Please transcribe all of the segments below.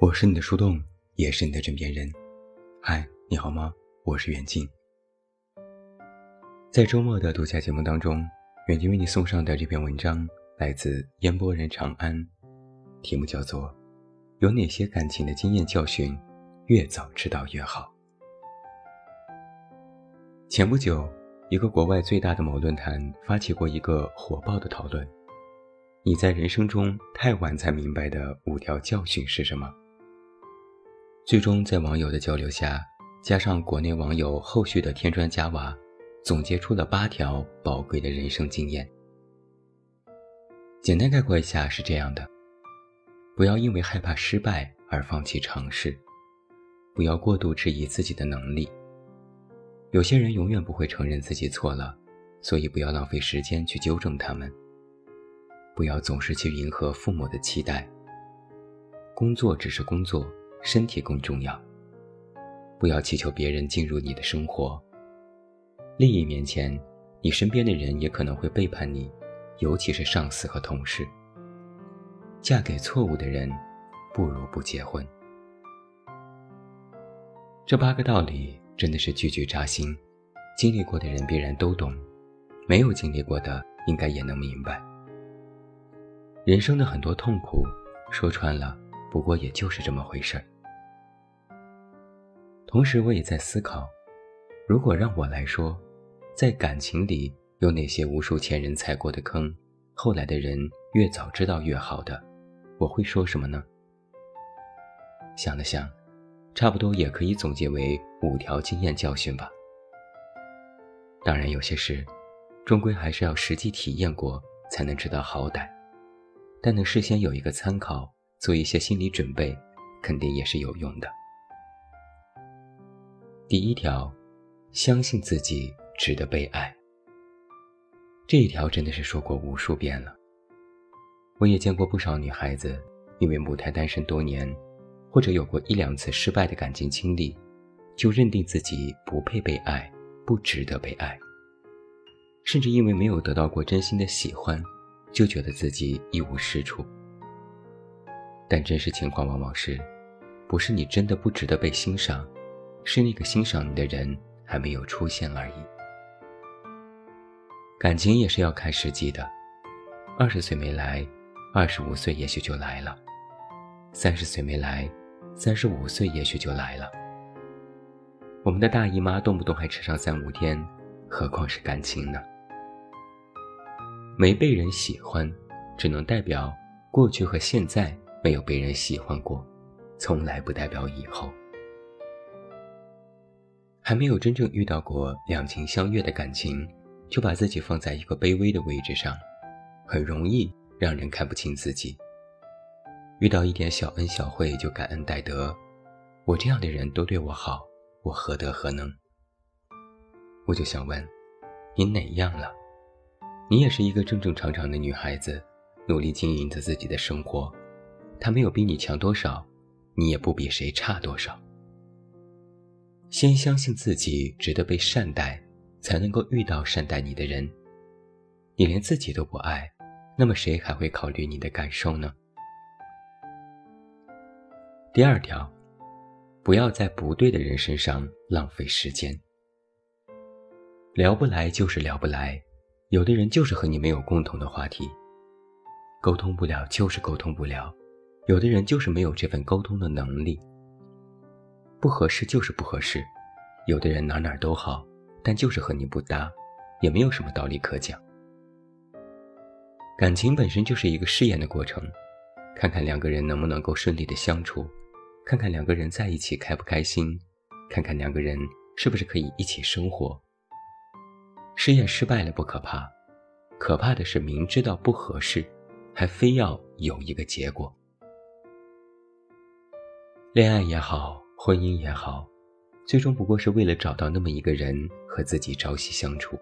我是你的树洞，也是你的枕边人。嗨，你好吗？我是远近。在周末的独家节目当中，远近为你送上的这篇文章来自烟波人长安，题目叫做《有哪些感情的经验教训，越早知道越好》。前不久，一个国外最大的某论坛发起过一个火爆的讨论：你在人生中太晚才明白的五条教训是什么？最终，在网友的交流下，加上国内网友后续的添砖加瓦，总结出了八条宝贵的人生经验。简单概括一下是这样的：不要因为害怕失败而放弃尝试；不要过度质疑自己的能力。有些人永远不会承认自己错了，所以不要浪费时间去纠正他们。不要总是去迎合父母的期待。工作只是工作。身体更重要。不要祈求别人进入你的生活。利益面前，你身边的人也可能会背叛你，尤其是上司和同事。嫁给错误的人，不如不结婚。这八个道理真的是句句扎心，经历过的人必然都懂，没有经历过的应该也能明白。人生的很多痛苦，说穿了，不过也就是这么回事儿。同时，我也在思考，如果让我来说，在感情里有哪些无数前人踩过的坑，后来的人越早知道越好的，我会说什么呢？想了想，差不多也可以总结为五条经验教训吧。当然，有些事，终归还是要实际体验过才能知道好歹，但能事先有一个参考，做一些心理准备，肯定也是有用的。第一条，相信自己值得被爱。这一条真的是说过无数遍了。我也见过不少女孩子，因为母胎单身多年，或者有过一两次失败的感情经历，就认定自己不配被爱，不值得被爱。甚至因为没有得到过真心的喜欢，就觉得自己一无是处。但真实情况往往是，不是你真的不值得被欣赏。是那个欣赏你的人还没有出现而已。感情也是要看时机的，二十岁没来，二十五岁也许就来了；三十岁没来，三十五岁也许就来了。我们的大姨妈动不动还吃上三五天，何况是感情呢？没被人喜欢，只能代表过去和现在没有被人喜欢过，从来不代表以后。还没有真正遇到过两情相悦的感情，就把自己放在一个卑微的位置上，很容易让人看不清自己。遇到一点小恩小惠就感恩戴德，我这样的人都对我好，我何德何能？我就想问，你哪样了？你也是一个正正常常的女孩子，努力经营着自己的生活，他没有比你强多少，你也不比谁差多少。先相信自己值得被善待，才能够遇到善待你的人。你连自己都不爱，那么谁还会考虑你的感受呢？第二条，不要在不对的人身上浪费时间。聊不来就是聊不来，有的人就是和你没有共同的话题。沟通不了就是沟通不了，有的人就是没有这份沟通的能力。不合适就是不合适，有的人哪哪都好，但就是和你不搭，也没有什么道理可讲。感情本身就是一个试验的过程，看看两个人能不能够顺利的相处，看看两个人在一起开不开心，看看两个人是不是可以一起生活。试验失败了不可怕，可怕的是明知道不合适，还非要有一个结果。恋爱也好。婚姻也好，最终不过是为了找到那么一个人和自己朝夕相处。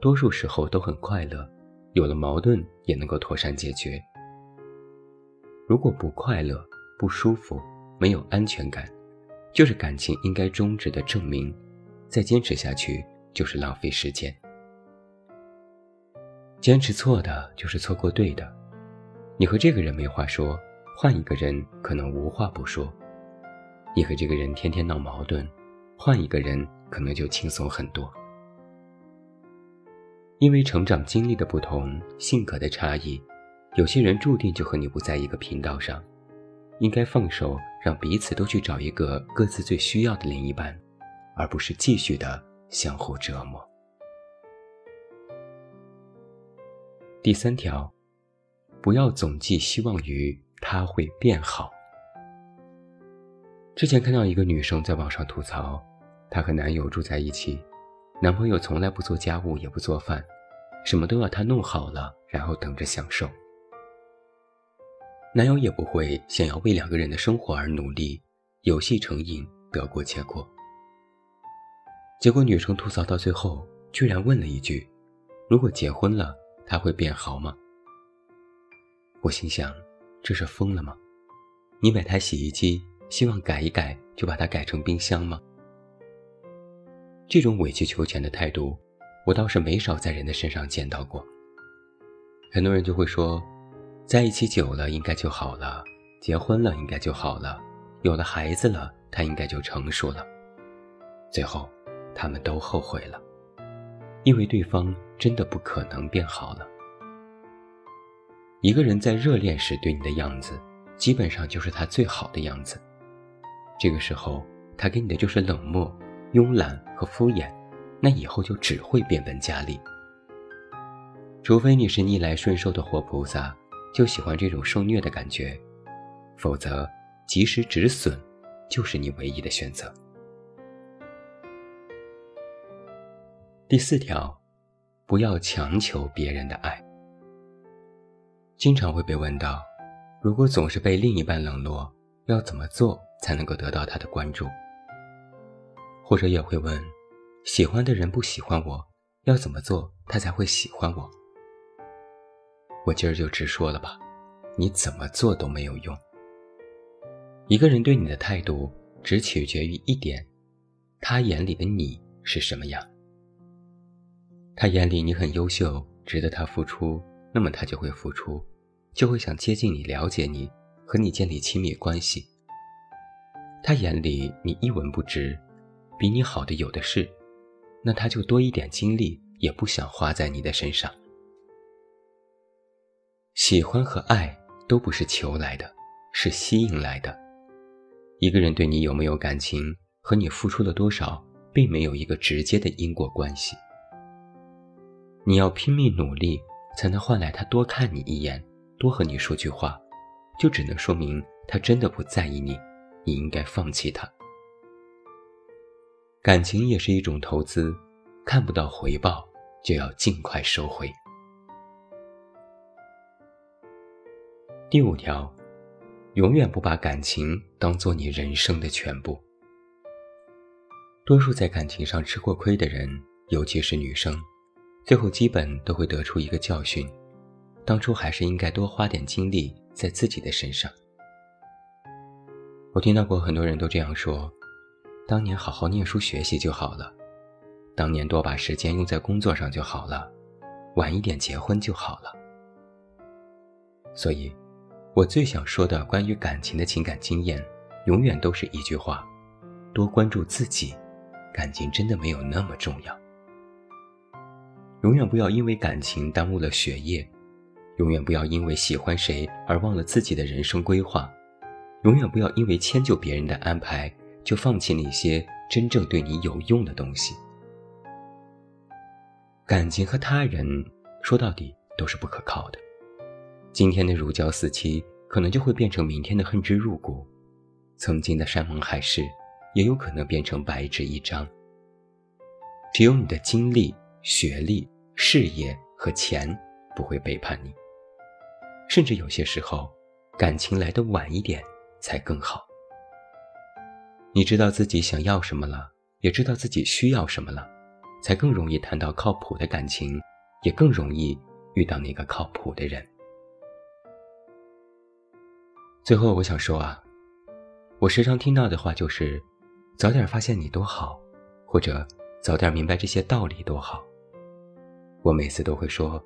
多数时候都很快乐，有了矛盾也能够妥善解决。如果不快乐、不舒服、没有安全感，就是感情应该终止的证明。再坚持下去就是浪费时间。坚持错的就是错过对的。你和这个人没话说，换一个人可能无话不说；你和这个人天天闹矛盾，换一个人可能就轻松很多。因为成长经历的不同，性格的差异，有些人注定就和你不在一个频道上。应该放手，让彼此都去找一个各自最需要的另一半，而不是继续的相互折磨。第三条，不要总寄希望于他会变好。之前看到一个女生在网上吐槽，她和男友住在一起，男朋友从来不做家务也不做饭，什么都要她弄好了，然后等着享受。男友也不会想要为两个人的生活而努力，游戏成瘾，得过且过。结果女生吐槽到最后，居然问了一句：“如果结婚了，他会变好吗？”我心想，这是疯了吗？你买台洗衣机，希望改一改就把它改成冰箱吗？这种委曲求全的态度，我倒是没少在人的身上见到过。很多人就会说。在一起久了，应该就好了；结婚了，应该就好了；有了孩子了，他应该就成熟了。最后，他们都后悔了，因为对方真的不可能变好了。一个人在热恋时对你的样子，基本上就是他最好的样子。这个时候，他给你的就是冷漠、慵懒和敷衍，那以后就只会变本加厉。除非你是逆来顺受的活菩萨。就喜欢这种受虐的感觉，否则及时止损就是你唯一的选择。第四条，不要强求别人的爱。经常会被问到，如果总是被另一半冷落，要怎么做才能够得到他的关注？或者也会问，喜欢的人不喜欢我，要怎么做他才会喜欢我？我今儿就直说了吧，你怎么做都没有用。一个人对你的态度只取决于一点，他眼里的你是什么样。他眼里你很优秀，值得他付出，那么他就会付出，就会想接近你、了解你，和你建立亲密关系。他眼里你一文不值，比你好的有的是，那他就多一点精力也不想花在你的身上。喜欢和爱都不是求来的，是吸引来的。一个人对你有没有感情，和你付出了多少，并没有一个直接的因果关系。你要拼命努力，才能换来他多看你一眼，多和你说句话，就只能说明他真的不在意你，你应该放弃他。感情也是一种投资，看不到回报，就要尽快收回。第五条，永远不把感情当做你人生的全部。多数在感情上吃过亏的人，尤其是女生，最后基本都会得出一个教训：当初还是应该多花点精力在自己的身上。我听到过很多人都这样说：当年好好念书学习就好了，当年多把时间用在工作上就好了，晚一点结婚就好了。所以。我最想说的关于感情的情感经验，永远都是一句话：多关注自己，感情真的没有那么重要。永远不要因为感情耽误了学业，永远不要因为喜欢谁而忘了自己的人生规划，永远不要因为迁就别人的安排就放弃那些真正对你有用的东西。感情和他人说到底都是不可靠的。今天的如胶似漆，可能就会变成明天的恨之入骨；曾经的山盟海誓，也有可能变成白纸一张。只有你的经历、学历、事业和钱不会背叛你。甚至有些时候，感情来得晚一点才更好。你知道自己想要什么了，也知道自己需要什么了，才更容易谈到靠谱的感情，也更容易遇到那个靠谱的人。最后，我想说啊，我时常听到的话就是“早点发现你多好”，或者“早点明白这些道理多好”。我每次都会说：“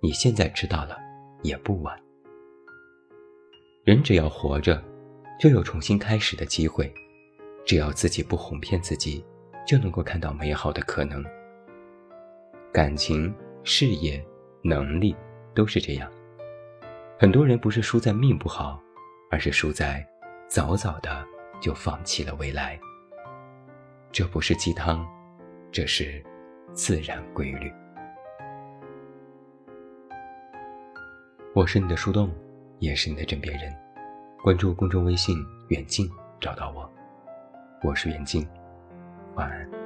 你现在知道了，也不晚。”人只要活着，就有重新开始的机会。只要自己不哄骗自己，就能够看到美好的可能。感情、事业、能力都是这样。很多人不是输在命不好，而是输在早早的就放弃了未来。这不是鸡汤，这是自然规律。我是你的树洞，也是你的枕边人。关注公众微信“远近”，找到我。我是远近，晚安。